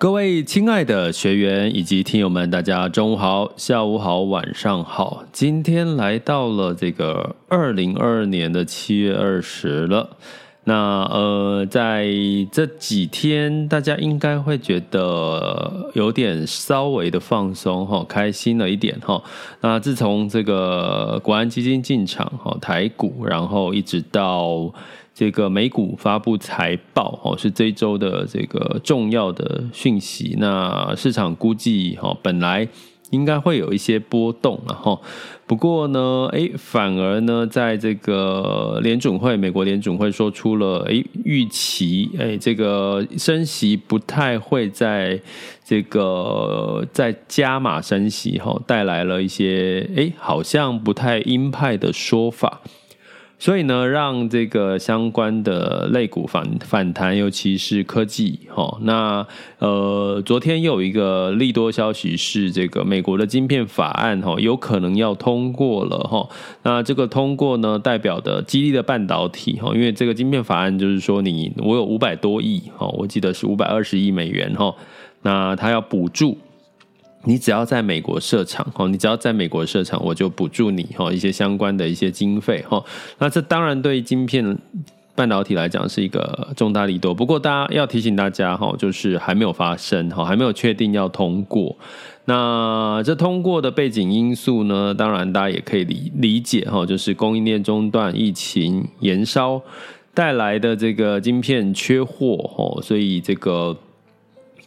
各位亲爱的学员以及听友们，大家中午好、下午好、晚上好。今天来到了这个二零二二年的七月二十了。那呃，在这几天，大家应该会觉得有点稍微的放松哈，开心了一点哈。那自从这个国安基金进场哈，台股，然后一直到。这个美股发布财报哦，是这一周的这个重要的讯息。那市场估计哦，本来应该会有一些波动了哈。不过呢，哎，反而呢，在这个联准会，美国联准会说出了哎预期，哎，这个升息不太会在这个在加码升息哈，带来了一些哎，好像不太鹰派的说法。所以呢，让这个相关的类股反反弹，尤其是科技，哈，那呃，昨天又有一个利多消息是，这个美国的晶片法案，哈，有可能要通过了，哈。那这个通过呢，代表的激励的半导体，哈，因为这个晶片法案就是说，你我有五百多亿，哈，我记得是五百二十亿美元，哈，那它要补助。你只要在美国设厂，哈，你只要在美国设厂，我就补助你，哈，一些相关的一些经费，哈。那这当然对晶片半导体来讲是一个重大利多。不过大家要提醒大家，哈，就是还没有发生，哈，还没有确定要通过。那这通过的背景因素呢，当然大家也可以理理解，哈，就是供应链中断、疫情延烧带来的这个晶片缺货，哈，所以这个。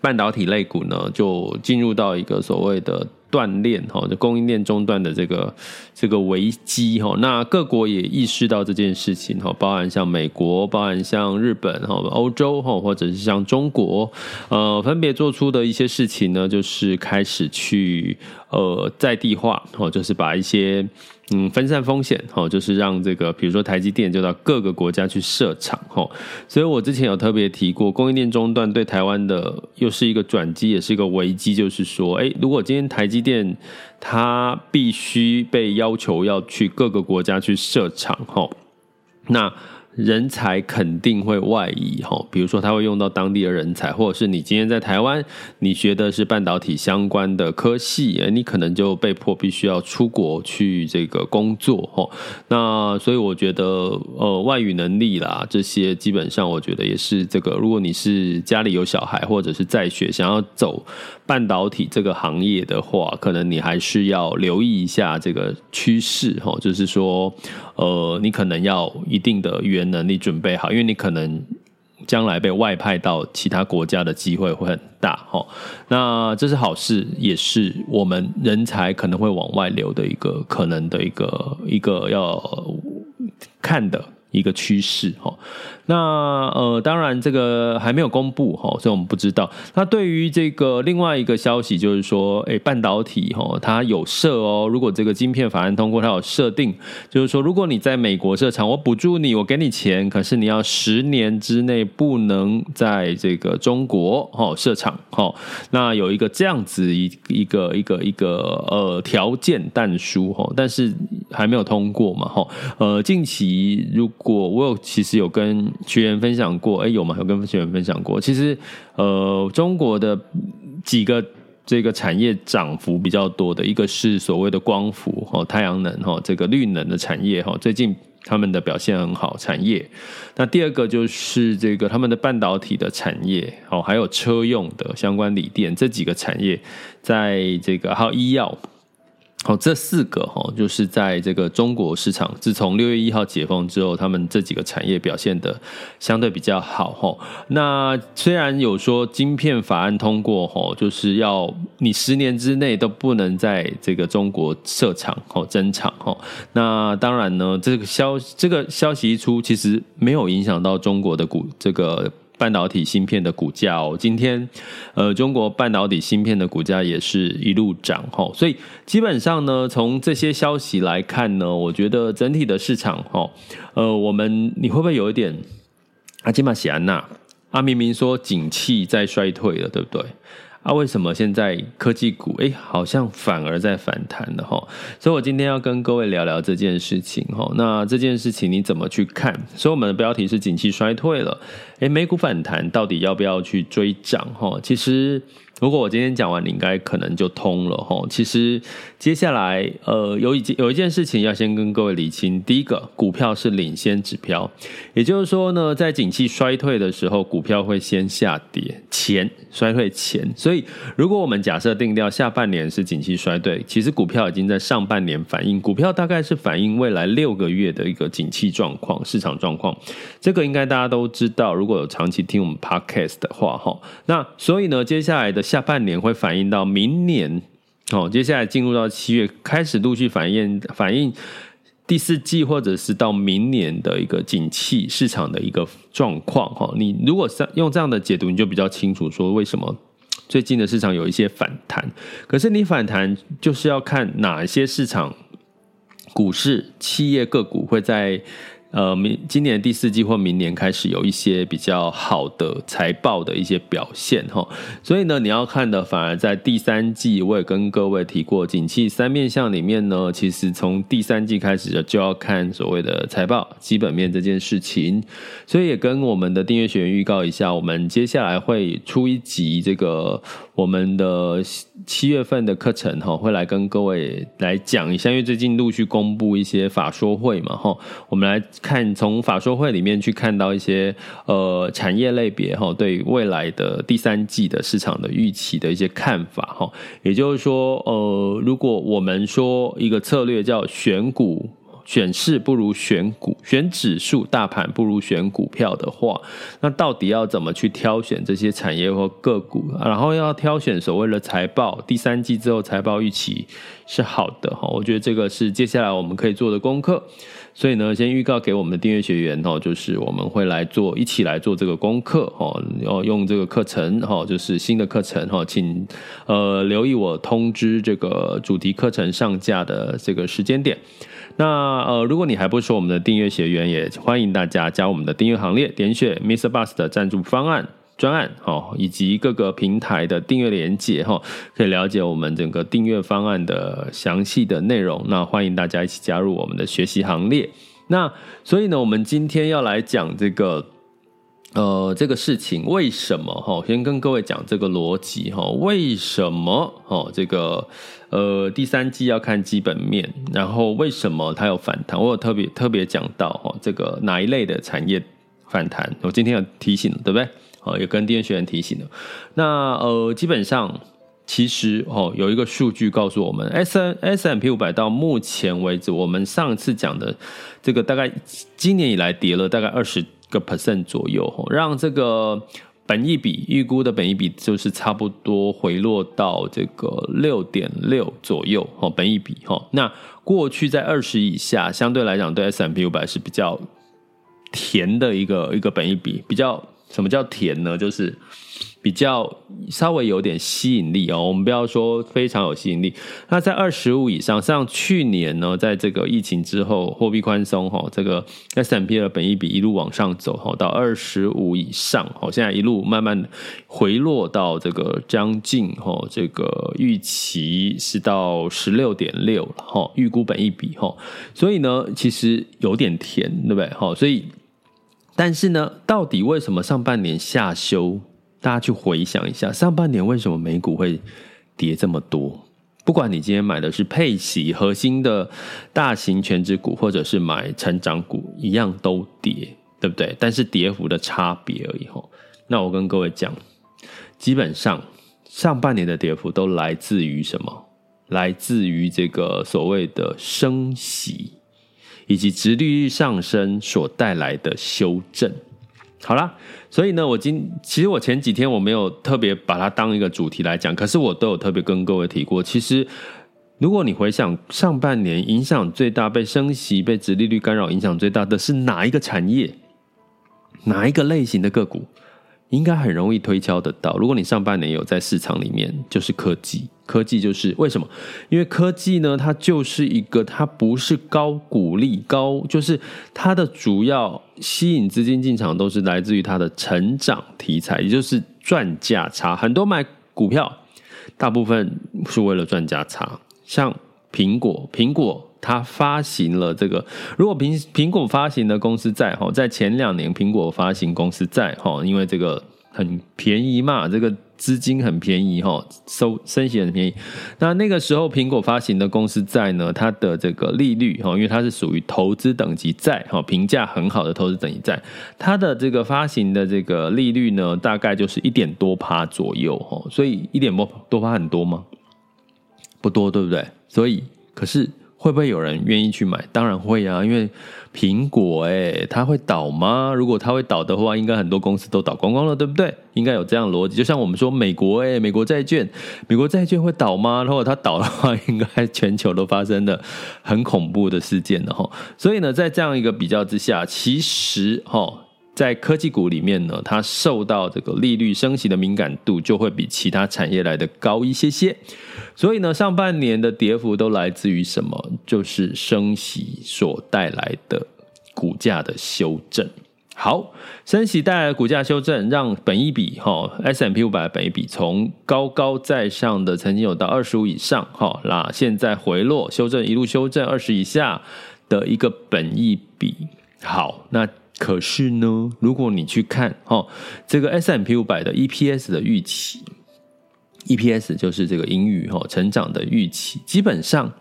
半导体类股呢，就进入到一个所谓的断链哈，就供应链中断的这个这个危机哈。那各国也意识到这件事情哈，包含像美国，包含像日本哈、欧洲哈，或者是像中国，呃，分别做出的一些事情呢，就是开始去呃在地化，哦，就是把一些。嗯，分散风险，哦，就是让这个，比如说台积电就到各个国家去设厂，哦，所以我之前有特别提过，供应链中断对台湾的又是一个转机，也是一个危机，就是说，哎，如果今天台积电它必须被要求要去各个国家去设厂，哦，那。人才肯定会外移哈，比如说他会用到当地的人才，或者是你今天在台湾，你学的是半导体相关的科系，你可能就被迫必须要出国去这个工作哈。那所以我觉得，呃，外语能力啦，这些基本上我觉得也是这个。如果你是家里有小孩，或者是在学想要走半导体这个行业的话，可能你还是要留意一下这个趋势哈，就是说，呃，你可能要一定的语言。能力准备好，因为你可能将来被外派到其他国家的机会会很大哈。那这是好事，也是我们人才可能会往外流的一个可能的一个一个要看的一个趋势哈。那呃，当然这个还没有公布哈，所以我们不知道。那对于这个另外一个消息，就是说，哎，半导体哈，它有设哦。如果这个晶片法案通过，它有设定，就是说，如果你在美国设厂，我补助你，我给你钱，可是你要十年之内不能在这个中国哈设厂哈。那有一个这样子一一个一个一个呃条件但书哈，但是还没有通过嘛哈。呃，近期如过我有其实有跟学员分享过，哎，有吗？有跟学员分享过。其实，呃，中国的几个这个产业涨幅比较多的，一个是所谓的光伏哦，太阳能哈，这个绿能的产业哈，最近他们的表现很好，产业。那第二个就是这个他们的半导体的产业哦，还有车用的相关锂电这几个产业，在这个还有医药。好，这四个哈，就是在这个中国市场，自从六月一号解封之后，他们这几个产业表现得相对比较好哈。那虽然有说晶片法案通过哈，就是要你十年之内都不能在这个中国设厂哦，增厂哈。那当然呢，这个消这个消息一出，其实没有影响到中国的股这个。半导体芯片的股价哦，今天，呃，中国半导体芯片的股价也是一路涨哈，所以基本上呢，从这些消息来看呢，我觉得整体的市场哈，呃，我们你会不会有一点阿基玛喜安娜阿明明说景气在衰退了，对不对？啊，为什么现在科技股哎，好像反而在反弹了哈？所以我今天要跟各位聊聊这件事情哈。那这件事情你怎么去看？所以我们的标题是“景气衰退了”，哎，美股反弹到底要不要去追涨哈？其实。如果我今天讲完，你应该可能就通了齁。其实接下来，呃，有一件有一件事情要先跟各位理清。第一个，股票是领先指标，也就是说呢，在景气衰退的时候，股票会先下跌，前衰退前。所以，如果我们假设定调下半年是景气衰退，其实股票已经在上半年反映，股票大概是反映未来六个月的一个景气状况、市场状况。这个应该大家都知道。如果有长期听我们 Podcast 的话，哈，那所以呢，接下来的。下半年会反映到明年，哦，接下来进入到七月，开始陆续反映反映第四季或者是到明年的一个景气市场的一个状况，哈，你如果是用这样的解读，你就比较清楚说为什么最近的市场有一些反弹。可是你反弹就是要看哪些市场、股市、企业个股会在。呃，明今年第四季或明年开始有一些比较好的财报的一些表现哈，所以呢，你要看的反而在第三季，我也跟各位提过，景气三面向里面呢，其实从第三季开始就要看所谓的财报基本面这件事情，所以也跟我们的订阅学员预告一下，我们接下来会出一集这个。我们的七月份的课程哈，会来跟各位来讲一下，因为最近陆续公布一些法说会嘛哈，我们来看从法说会里面去看到一些呃产业类别哈，对未来的第三季的市场的预期的一些看法哈，也就是说呃，如果我们说一个策略叫选股。选市不如选股，选指数大盘不如选股票的话，那到底要怎么去挑选这些产业或个股？然后要挑选所谓的财报，第三季之后财报预期是好的哈。我觉得这个是接下来我们可以做的功课。所以呢，先预告给我们的订阅学员哈，就是我们会来做，一起来做这个功课哈，要用这个课程哈，就是新的课程哈，请呃留意我通知这个主题课程上架的这个时间点。那呃，如果你还不是我们的订阅学员，也欢迎大家加我们的订阅行列，点选 miss Bus 的赞助方案专案哦，以及各个平台的订阅连接哈，可以了解我们整个订阅方案的详细的内容。那欢迎大家一起加入我们的学习行列。那所以呢，我们今天要来讲这个。呃，这个事情为什么哈？先跟各位讲这个逻辑哈，为什么哈？这个呃，第三季要看基本面，然后为什么它有反弹？我有特别特别讲到哈，这个哪一类的产业反弹？我今天有提醒，对不对？哦，也跟订阅学员提醒了。那呃，基本上其实哦，有一个数据告诉我们，S N S M P 五百到目前为止，我们上次讲的这个大概今年以来跌了大概二十。个 percent 左右，让这个本益比预估的本益比就是差不多回落到这个六点六左右，哦，本益比哈。那过去在二十以下，相对来讲对 S&P 五百是比较甜的一个一个本益比，比较什么叫甜呢？就是。比较稍微有点吸引力哦，我们不要说非常有吸引力。那在二十五以上，像去年呢，在这个疫情之后，货币宽松哈，这个 S M P 的本益比一路往上走哈，到二十五以上，好，现在一路慢慢回落到这个将近哈，这个预期是到十六点六了哈，预估本益比哈，所以呢，其实有点甜，对不对？好，所以但是呢，到底为什么上半年下修？大家去回想一下，上半年为什么美股会跌这么多。不管你今天买的是配息核心的大型全值股，或者是买成长股，一样都跌，对不对？但是跌幅的差别而已吼。那我跟各位讲，基本上上半年的跌幅都来自于什么？来自于这个所谓的升息以及殖利率上升所带来的修正。好啦，所以呢，我今其实我前几天我没有特别把它当一个主题来讲，可是我都有特别跟各位提过。其实，如果你回想上半年影响最大、被升息、被殖利率干扰影响最大的是哪一个产业，哪一个类型的个股？应该很容易推敲得到。如果你上半年有在市场里面，就是科技，科技就是为什么？因为科技呢，它就是一个，它不是高股利高，就是它的主要吸引资金进场都是来自于它的成长题材，也就是赚价差。很多买股票，大部分是为了赚价差。像苹果，苹果。它发行了这个，如果苹苹果发行的公司债哈，在前两年苹果发行公司债哈，因为这个很便宜嘛，这个资金很便宜哈，收升息很便宜。那那个时候苹果发行的公司债呢，它的这个利率哈，因为它是属于投资等级债哈，评价很好的投资等级债，它的这个发行的这个利率呢，大概就是一点多趴左右哈，所以一点多多趴很多吗？不多，对不对？所以可是。会不会有人愿意去买？当然会啊，因为苹果诶，它会倒吗？如果它会倒的话，应该很多公司都倒光光了，对不对？应该有这样逻辑。就像我们说美国诶，美国债券，美国债券会倒吗？如果它倒的话，应该全球都发生的 很恐怖的事件了哈。所以呢，在这样一个比较之下，其实哈。在科技股里面呢，它受到这个利率升息的敏感度就会比其他产业来的高一些些，所以呢，上半年的跌幅都来自于什么？就是升息所带来的股价的修正。好，升息带来的股价修正，让本益比哈 S M P 五百的本益比从高高在上的曾经有到二十五以上哈，那现在回落修正一路修正二十以下的一个本益比。好，那。可是呢，如果你去看哦，这个 S M P 五百的 EPS 的预期，EPS 就是这个英语哈成长的预期，基本上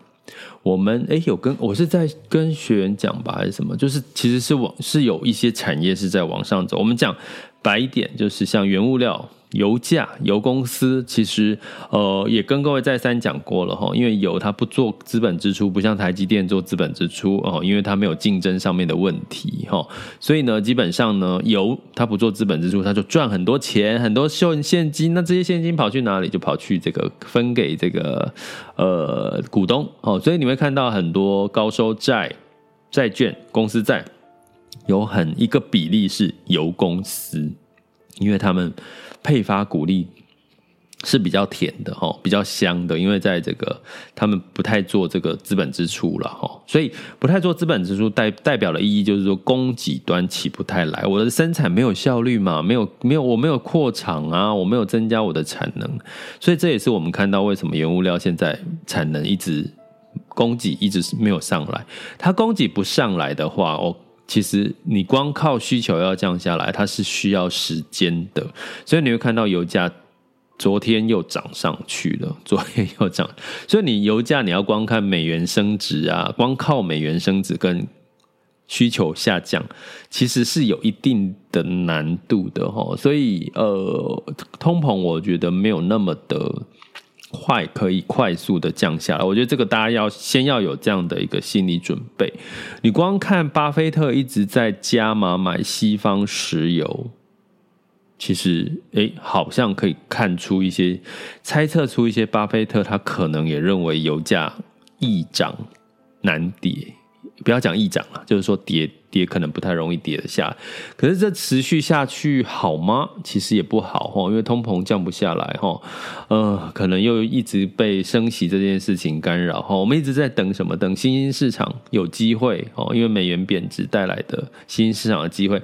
我们诶有跟我是在跟学员讲吧，还是什么？就是其实是往是有一些产业是在往上走。我们讲白一点，就是像原物料。油价、油公司其实，呃，也跟各位再三讲过了哈，因为油它不做资本支出，不像台积电做资本支出哦，因为它没有竞争上面的问题哈，所以呢，基本上呢，油它不做资本支出，它就赚很多钱，很多现现金，那这些现金跑去哪里？就跑去这个分给这个呃股东哦，所以你会看到很多高收债、债券、公司债，有很一个比例是油公司，因为他们。配发股利是比较甜的哈，比较香的，因为在这个他们不太做这个资本支出了哈，所以不太做资本支出代代表的意义就是说供给端起不太来，我的生产没有效率嘛，没有没有我没有扩厂啊，我没有增加我的产能，所以这也是我们看到为什么原物料现在产能一直供给一直是没有上来，它供给不上来的话我。其实你光靠需求要降下来，它是需要时间的，所以你会看到油价昨天又涨上去了，昨天又涨，所以你油价你要光看美元升值啊，光靠美元升值跟需求下降，其实是有一定的难度的齁，所以呃，通膨我觉得没有那么的。快可以快速的降下来，我觉得这个大家要先要有这样的一个心理准备。你光看巴菲特一直在加码买西方石油，其实诶，好像可以看出一些猜测出一些巴菲特他可能也认为油价易涨难跌。不要讲易涨了，就是说跌跌可能不太容易跌得下。可是这持续下去好吗？其实也不好哈，因为通膨降不下来哈，呃，可能又一直被升息这件事情干扰哈。我们一直在等什么？等新兴市场有机会哦，因为美元贬值带来的新兴市场的机会，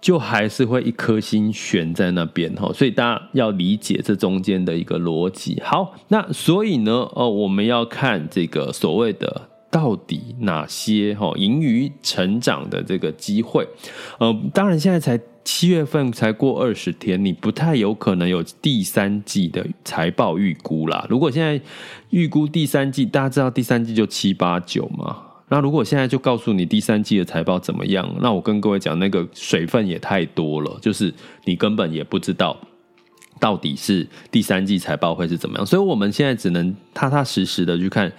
就还是会一颗心悬在那边哈。所以大家要理解这中间的一个逻辑。好，那所以呢，哦，我们要看这个所谓的。到底哪些哈盈余成长的这个机会？呃，当然现在才七月份才过二十天，你不太有可能有第三季的财报预估啦。如果现在预估第三季，大家知道第三季就七八九嘛。那如果现在就告诉你第三季的财报怎么样，那我跟各位讲，那个水分也太多了，就是你根本也不知道到底是第三季财报会是怎么样。所以我们现在只能踏踏实实的去看。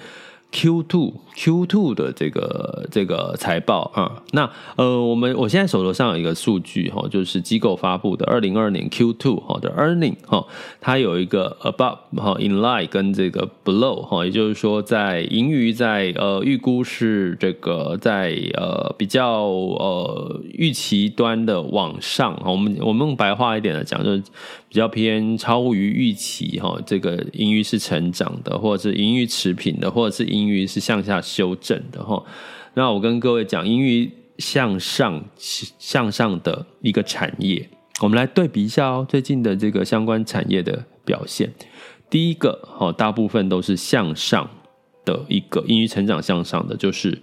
Q two Q two 的这个这个财报啊、那呃，我们我现在手头上有一个数据哈，就是机构发布的二零二二年 Q two 哈的 earning 哈，它有一个 above 哈 in line 跟这个 below 哈，也就是说在盈余在呃预估是这个在呃比较呃预期端的往上，我们我们用白话一点的讲，就是比较偏超于预期哈，这个盈余是成长的，或者是盈余持平的，或者是盈盈余是向下修正的哈，那我跟各位讲，盈余向上向上的一个产业，我们来对比一下哦，最近的这个相关产业的表现。第一个哈，大部分都是向上的一个盈余成长向上的，就是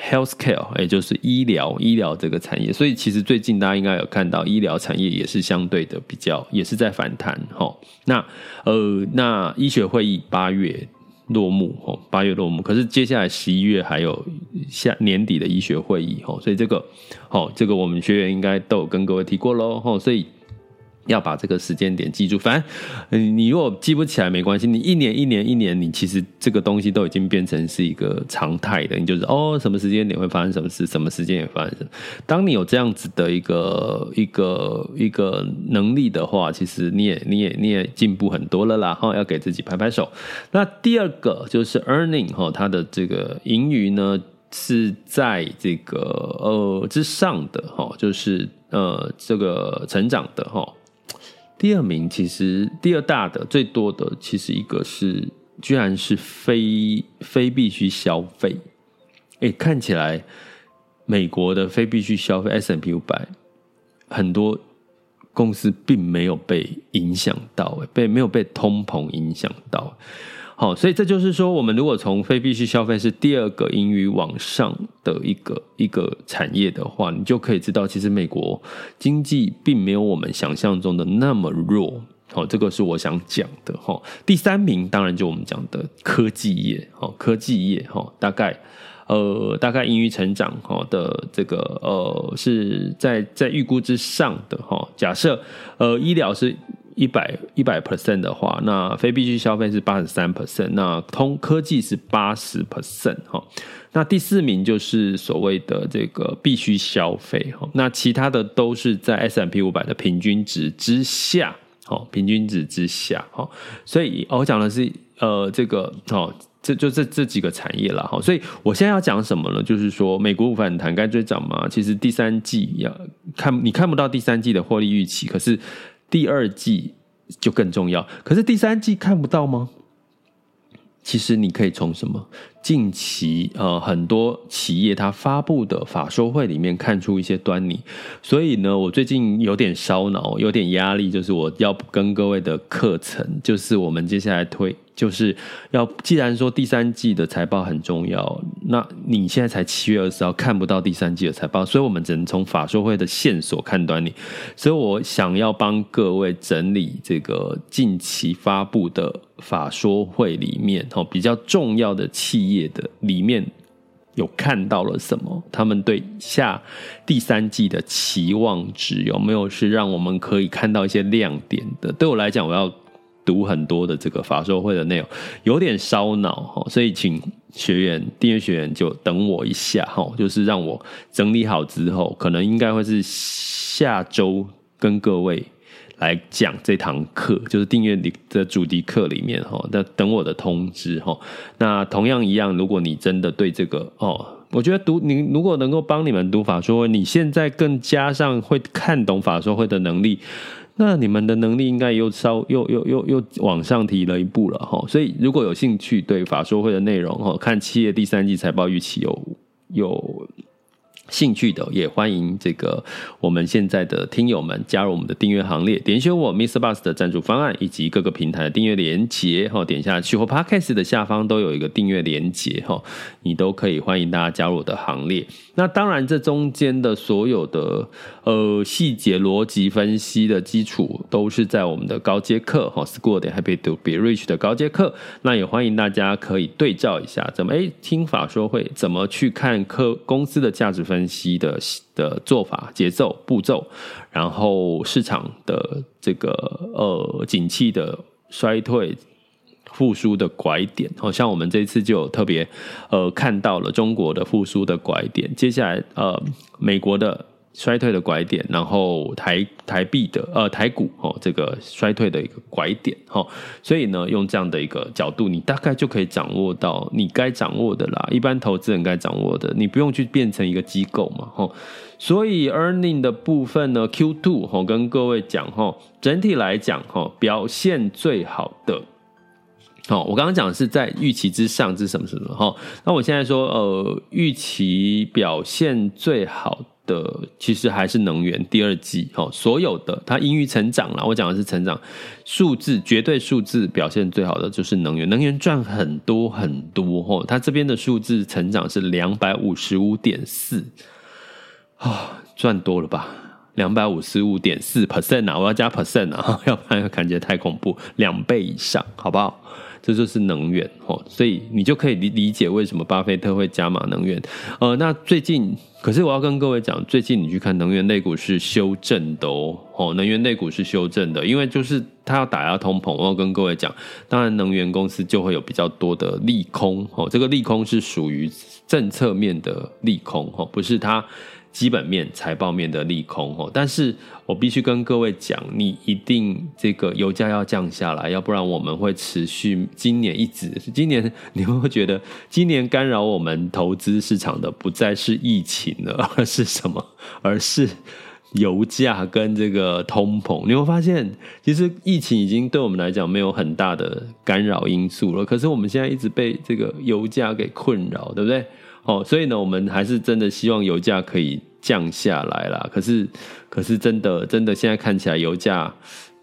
healthcare，也就是医疗医疗这个产业。所以其实最近大家应该有看到，医疗产业也是相对的比较，也是在反弹哈。那呃，那医学会议八月。落幕哦，八月落幕。可是接下来十一月还有下年底的医学会议哦，所以这个哦，这个我们学员应该都有跟各位提过喽哦，所以。要把这个时间点记住，反正你如果记不起来没关系，你一年一年一年，你其实这个东西都已经变成是一个常态的，你就是哦，什么时间点会发生什么事，什么时间点发生什么。当你有这样子的一个一个一个能力的话，其实你也你也你也进步很多了啦哈，要给自己拍拍手。那第二个就是 earning 哈，它的这个盈余呢是在这个呃之上的哈，就是呃这个成长的哈。第二名其实第二大的最多的其实一个是，居然是非非必须消费，哎，看起来美国的非必须消费 S&P 五百很多公司并没有被影响到，诶，被没有被通膨影响到。好，所以这就是说，我们如果从非必需消费是第二个盈余往上的一个一个产业的话，你就可以知道，其实美国经济并没有我们想象中的那么弱。好，这个是我想讲的。哈，第三名当然就我们讲的科技业。好，科技业哈，大概呃，大概盈余成长哈的这个呃是在在预估之上的哈。假设呃医疗是。一百一百 percent 的话，那非必需消费是八十三 percent，那通科技是八十 percent 哈。那第四名就是所谓的这个必需消费哈，那其他的都是在 S M P 五百的平均值之下，好，平均值之下，所以我讲的是呃这个哦，这就这这几个产业了哈。所以我现在要讲什么呢？就是说美国反弹该追涨嘛，其实第三季要看你看不到第三季的获利预期，可是。第二季就更重要，可是第三季看不到吗？其实你可以从什么近期呃很多企业它发布的法说会里面看出一些端倪，所以呢，我最近有点烧脑，有点压力，就是我要跟各位的课程，就是我们接下来推。就是要，既然说第三季的财报很重要，那你现在才七月二十号看不到第三季的财报，所以我们只能从法说会的线索看端倪。所以我想要帮各位整理这个近期发布的法说会里面哦，比较重要的企业的里面有看到了什么？他们对下第三季的期望值有没有是让我们可以看到一些亮点的？对我来讲，我要。读很多的这个法说会的内容，有点烧脑哈，所以请学员订阅学员就等我一下哈，就是让我整理好之后，可能应该会是下周跟各位来讲这堂课，就是订阅的主题课里面哈，那等我的通知哈。那同样一样，如果你真的对这个哦，我觉得读你如果能够帮你们读法说，你现在更加上会看懂法说会的能力。那你们的能力应该又稍又又又又往上提了一步了哈，所以如果有兴趣对法说会的内容哈，看企业第三季财报预期有有兴趣的也欢迎这个我们现在的听友们加入我们的订阅行列，点选我 Mr. Bus 的赞助方案以及各个平台的订阅连接哈，点下去或 Podcast 的下方都有一个订阅连接哈，你都可以欢迎大家加入我的行列。那当然，这中间的所有的呃细节逻辑分析的基础都是在我们的高阶课哈，School 点 Happy to be Rich 的高阶课。那也欢迎大家可以对照一下，怎么哎听法说会怎么去看科公司的价值分。分析的的做法、节奏、步骤，然后市场的这个呃景气的衰退、复苏的拐点，好像我们这次就特别呃看到了中国的复苏的拐点，接下来呃美国的。衰退的拐点，然后台台币的呃台股哦，这个衰退的一个拐点哈，所以呢，用这样的一个角度，你大概就可以掌握到你该掌握的啦。一般投资人该掌握的，你不用去变成一个机构嘛哈。所以 earning 的部分呢，Q two 哈，跟各位讲哈，整体来讲哈，表现最好的，好，我刚刚讲的是在预期之上是什么什么哈，那我现在说呃，预期表现最好的。其实还是能源第二季哦，所有的它盈余成长了，我讲的是成长数字，绝对数字表现最好的就是能源，能源赚很多很多哦，它这边的数字成长是两百五十五点四啊，赚多了吧？两百五十五点四 percent 啊，我要加 percent 啊，要不然感觉太恐怖，两倍以上，好不好？这就是能源哦，所以你就可以理理解为什么巴菲特会加码能源。呃，那最近可是我要跟各位讲，最近你去看能源类股是修正的哦，哦，能源类股是修正的，因为就是它要打压通膨。我要跟各位讲，当然能源公司就会有比较多的利空哦，这个利空是属于政策面的利空哦，不是它。基本面、财报面的利空哦，但是我必须跟各位讲，你一定这个油价要降下来，要不然我们会持续今年一直。今年 你们会觉得，今年干扰我们投资市场的不再是疫情了，而 是什么？而是油价跟这个通膨。你会发现，其实疫情已经对我们来讲没有很大的干扰因素了，可是我们现在一直被这个油价给困扰，对不对？哦，所以呢，我们还是真的希望油价可以降下来啦。可是，可是真的，真的现在看起来油价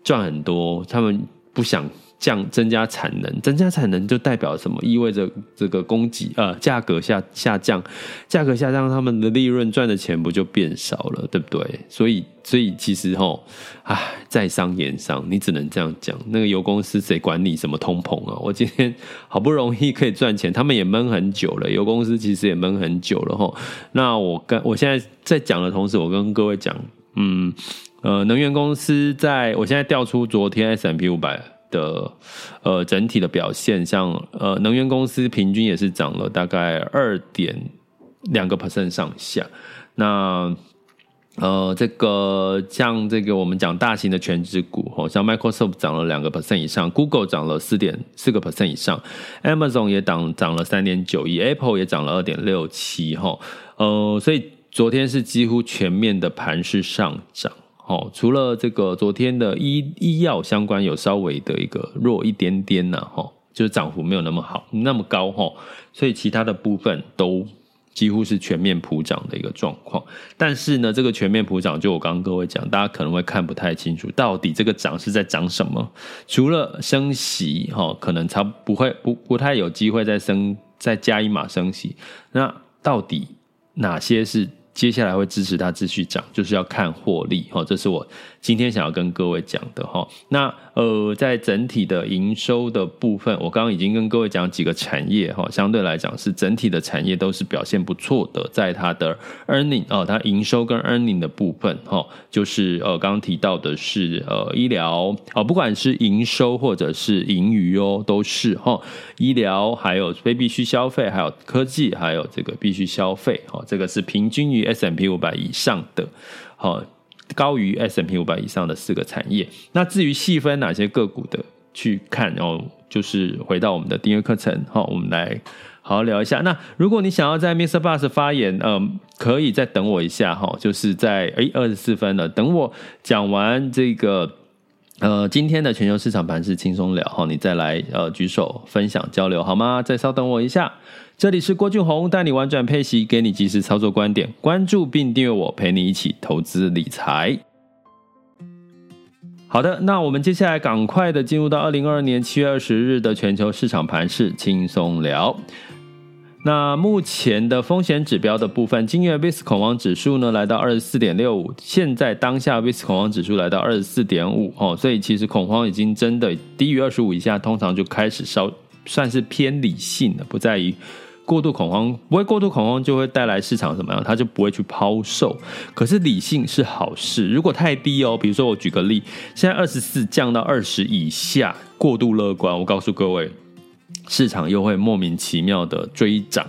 赚很多，他们不想。降增加产能，增加产能就代表什么？意味着这个供给呃价格下下降，价格下降，他们的利润赚的钱不就变少了，对不对？所以所以其实吼，唉，在商言商，你只能这样讲。那个油公司谁管你什么通膨啊？我今天 好不容易可以赚钱，他们也闷很久了。油公司其实也闷很久了齁。那我跟我现在在讲的同时，我跟各位讲，嗯呃，能源公司在我现在调出昨天 S&P 五百。的呃整体的表现，像呃能源公司平均也是涨了大概二点两个 percent 上下。那呃这个像这个我们讲大型的全职股，哦，像 Microsoft 涨了两个 percent 以上，Google 涨了四点四个 percent 以上，Amazon 也涨涨了三点九一，Apple 也涨了二点六七，哈，呃，所以昨天是几乎全面的盘势上涨。哦，除了这个昨天的医医药相关有稍微的一个弱一点点呐，哈，就是涨幅没有那么好，那么高哈，所以其他的部分都几乎是全面普涨的一个状况。但是呢，这个全面普涨，就我刚刚各位讲，大家可能会看不太清楚，到底这个涨是在涨什么？除了升息哈，可能差不会不不太有机会再升再加一码升息，那到底哪些是？接下来会支持它继续涨，就是要看获利哈，这是我今天想要跟各位讲的哈。那呃，在整体的营收的部分，我刚刚已经跟各位讲几个产业哈，相对来讲是整体的产业都是表现不错的，在它的 earning 哦，它营收跟 earning 的部分哈，就是呃刚刚提到的是呃医疗哦，不管是营收或者是盈余哦，都是哈，医疗还有非必需消费，还有科技，还有这个必须消费哈，这个是平均于 S&P 五百以上的，好，高于 S&P 五百以上的四个产业。那至于细分哪些个股的去看，然后就是回到我们的订阅课程，好，我们来好好聊一下。那如果你想要在 Mr. Bus 发言，嗯，可以再等我一下哈，就是在诶二十四分了，等我讲完这个呃今天的全球市场盘是轻松聊哈，你再来呃举手分享交流好吗？再稍等我一下。这里是郭俊宏，带你玩转配息，给你及时操作观点。关注并订阅我，陪你一起投资理财。好的，那我们接下来赶快的进入到二零二二年七月二十日的全球市场盘势轻松聊。那目前的风险指标的部分，今日 VIX 恐慌指数呢来到二十四点六五，现在当下 VIX 恐慌指数来到二十四点五哦，所以其实恐慌已经真的低于二十五以下，通常就开始稍算是偏理性了，不在于过度恐慌，不会过度恐慌就会带来市场怎么样，它就不会去抛售。可是理性是好事，如果太低哦，比如说我举个例，现在二十四降到二十以下，过度乐观，我告诉各位。市场又会莫名其妙的追涨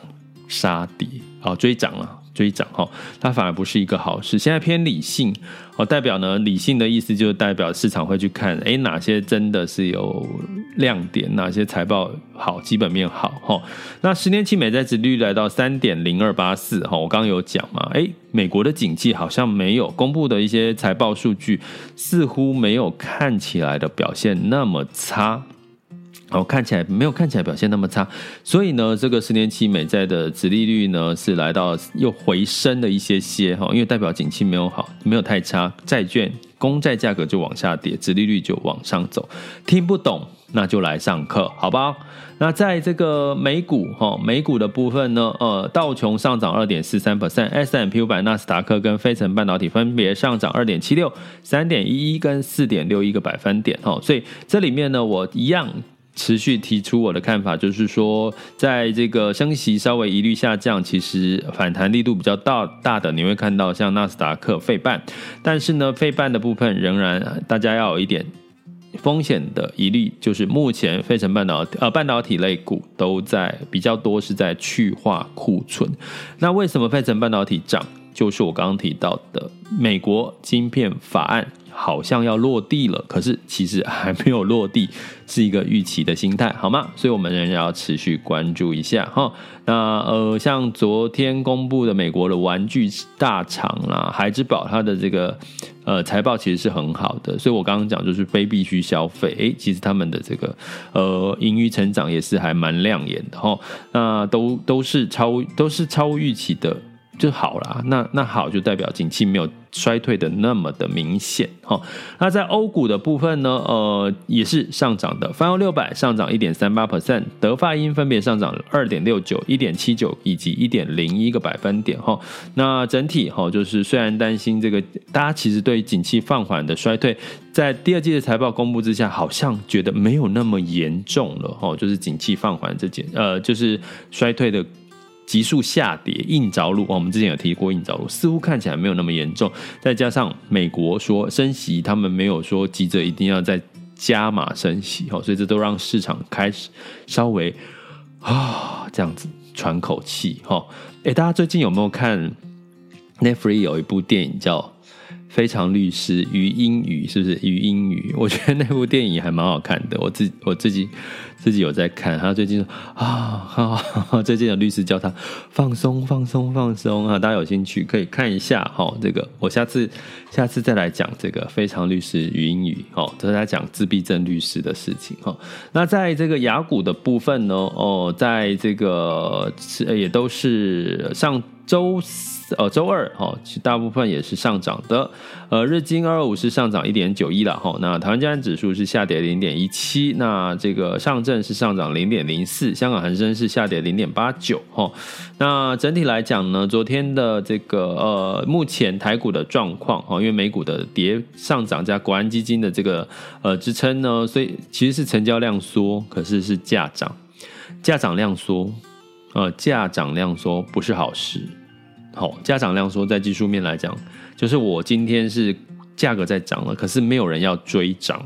杀跌，哦，追涨了，追涨哈，它反而不是一个好事。现在偏理性，哦，代表呢，理性的意思就是代表市场会去看，诶，哪些真的是有亮点，哪些财报好，基本面好，哈。那十年期美债殖率来到三点零二八四，哈，我刚刚有讲嘛，诶，美国的景气好像没有公布的一些财报数据，似乎没有看起来的表现那么差。哦，看起来没有看起来表现那么差，所以呢，这个十年期美债的殖利率呢是来到又回升了一些些哈，因为代表景气没有好，没有太差，债券公债价格就往下跌，殖利率就往上走。听不懂那就来上课，好不好？那在这个美股哈，美股的部分呢，呃，道琼上涨二点四三 percent，S&P 五百、纳斯达克跟费城半导体分别上涨二点七六、三点一一跟四点六一个百分点哈，所以这里面呢，我一样。持续提出我的看法，就是说，在这个升息稍微疑虑下降，其实反弹力度比较大大的，你会看到像纳斯达克、费半，但是呢，费半的部分仍然大家要有一点风险的疑虑，就是目前费城半导呃半导体类股都在比较多是在去化库存。那为什么费城半导体涨？就是我刚刚提到的美国晶片法案。好像要落地了，可是其实还没有落地，是一个预期的心态，好吗？所以我们仍然要持续关注一下哈。那呃，像昨天公布的美国的玩具大厂啦，孩之宝它的这个呃财报其实是很好的，所以我刚刚讲就是非必需消费，诶，其实他们的这个呃盈余成长也是还蛮亮眼的哈。那都都是超都是超预期的。就好啦，那那好就代表景气没有衰退的那么的明显哈。那在欧股的部分呢，呃，也是上涨的，泛欧六百上涨一点三八 percent，德发英分别上涨二点六九、一点七九以及一点零一个百分点哈。那整体哈，就是虽然担心这个，大家其实对景气放缓的衰退，在第二季的财报公布之下，好像觉得没有那么严重了哈，就是景气放缓这件，呃，就是衰退的。急速下跌，硬着陆。我们之前有提过硬着陆，似乎看起来没有那么严重。再加上美国说升息，他们没有说急着一定要再加码升息，哦所以这都让市场开始稍微啊这样子喘口气。哈，哎，大家最近有没有看 Netflix 有一部电影叫《非常律师禹英语》？是不是禹英语？我觉得那部电影还蛮好看的，我自我自己。自己有在看，他最近说啊，哈哈，最近有律师叫他放松、放松、放松啊，大家有兴趣可以看一下哈。这个我下次下次再来讲这个非常律师禹英语哦，这是在讲自闭症律师的事情哈。那在这个雅股的部分呢，哦，在这个是也都是上周四呃周二哈，其大部分也是上涨的。呃，日经二二五是上涨一点九一了哈。那台湾加权指数是下跌零点一七。那这个上证是上涨零点零四，香港恒生是下跌零点八九哈。那整体来讲呢，昨天的这个呃，目前台股的状况哈，因为美股的跌上涨加国安基金的这个呃支撑呢，所以其实是成交量缩，可是是价涨，价涨量缩，呃，价涨量缩不是好事。好，家长量说在技术面来讲，就是我今天是价格在涨了，可是没有人要追涨。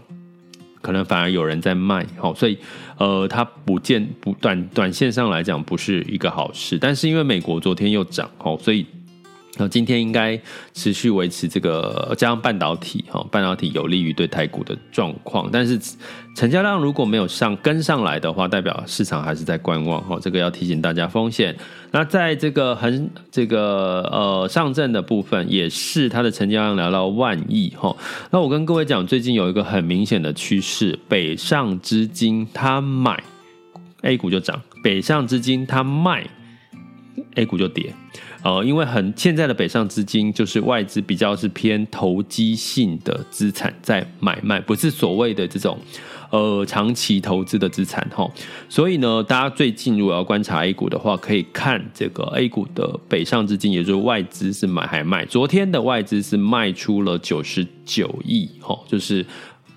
可能反而有人在卖，好，所以，呃，它不见不短短线上来讲不是一个好事，但是因为美国昨天又涨，好，所以。那今天应该持续维持这个，加上半导体哈，半导体有利于对台股的状况。但是成交量如果没有上跟上来的话，代表市场还是在观望哈。这个要提醒大家风险。那在这个很这个呃上证的部分，也是它的成交量来到万亿哈。那我跟各位讲，最近有一个很明显的趋势，北上资金它买，A 股就涨；北上资金它卖，A 股就跌。呃，因为很现在的北上资金就是外资比较是偏投机性的资产在买卖，不是所谓的这种呃长期投资的资产哈。所以呢，大家最近如果要观察 A 股的话，可以看这个 A 股的北上资金，也就是外资是买还卖。昨天的外资是卖出了九十九亿哈，就是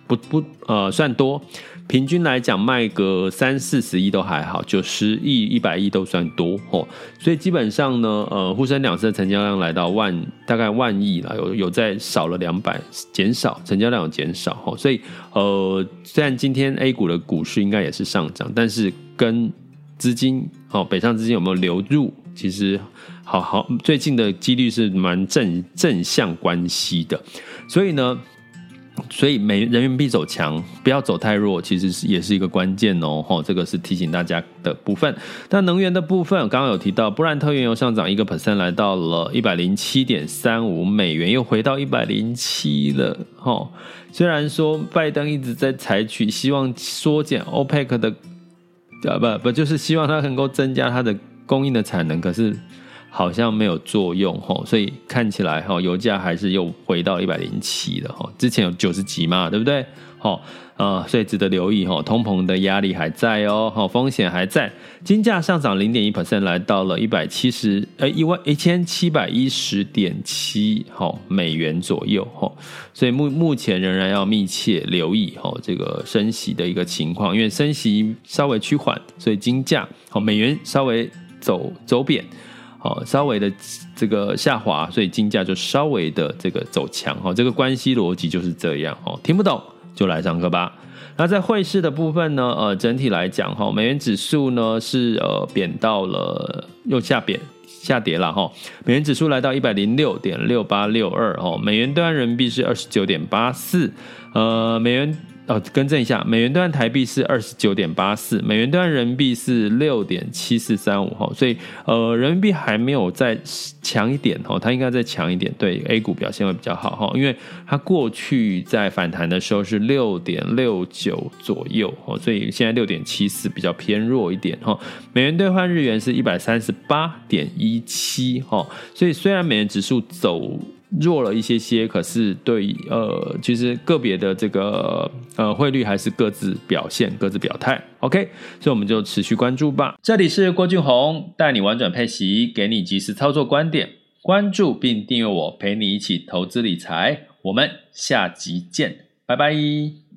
不不呃算多。平均来讲，卖个三四十亿都还好，九十亿、一百亿都算多哦。所以基本上呢，呃，沪深两市的成交量来到万，大概万亿了，有有在少了两百，减少成交量有减少哦。所以呃，虽然今天 A 股的股市应该也是上涨，但是跟资金哦，北上资金有没有流入，其实好好最近的几率是蛮正正向关系的。所以呢。所以美人民币走强，不要走太弱，其实是也是一个关键哦。吼，这个是提醒大家的部分。那能源的部分，刚刚有提到，布兰特原油上涨一个 percent，来到了一百零七点三五美元，又回到一百零七了。吼，虽然说拜登一直在采取希望缩减 OPEC 的，啊不不，就是希望它能够增加它的供应的产能，可是。好像没有作用吼，所以看起来哈，油价还是又回到一百零七了哈。之前有九十几嘛，对不对？好啊，所以值得留意哈。通膨的压力还在哦，好，风险还在。金价上涨零点一 percent，来到了一百七十呃一万一千七百一十点七好美元左右哈。所以目目前仍然要密切留意哈这个升息的一个情况，因为升息稍微趋缓，所以金价好美元稍微走走贬。好，稍微的这个下滑，所以金价就稍微的这个走强。哈，这个关系逻辑就是这样。哦，听不懂就来上课吧。那在汇市的部分呢？呃，整体来讲，哈，美元指数呢是呃贬到了又下贬下跌了。哈，美元指数来到一百零六点六八六二。哦，美元兑换人民币是二十九点八四。呃，美元。哦，更正一下，美元兑台币是二十九点八四，美元兑人民币是六点七四三五哈，所以呃，人民币还没有再强一点哈，它应该再强一点，对 A 股表现会比较好哈，因为它过去在反弹的时候是六点六九左右哈，所以现在六点七四比较偏弱一点哈。美元兑换日元是一百三十八点一七哈，所以虽然美元指数走。弱了一些些，可是对呃，其实个别的这个呃汇率还是各自表现、各自表态。OK，所以我们就持续关注吧。这里是郭俊宏，带你玩转配息，给你及时操作观点。关注并订阅我，陪你一起投资理财。我们下集见，拜拜。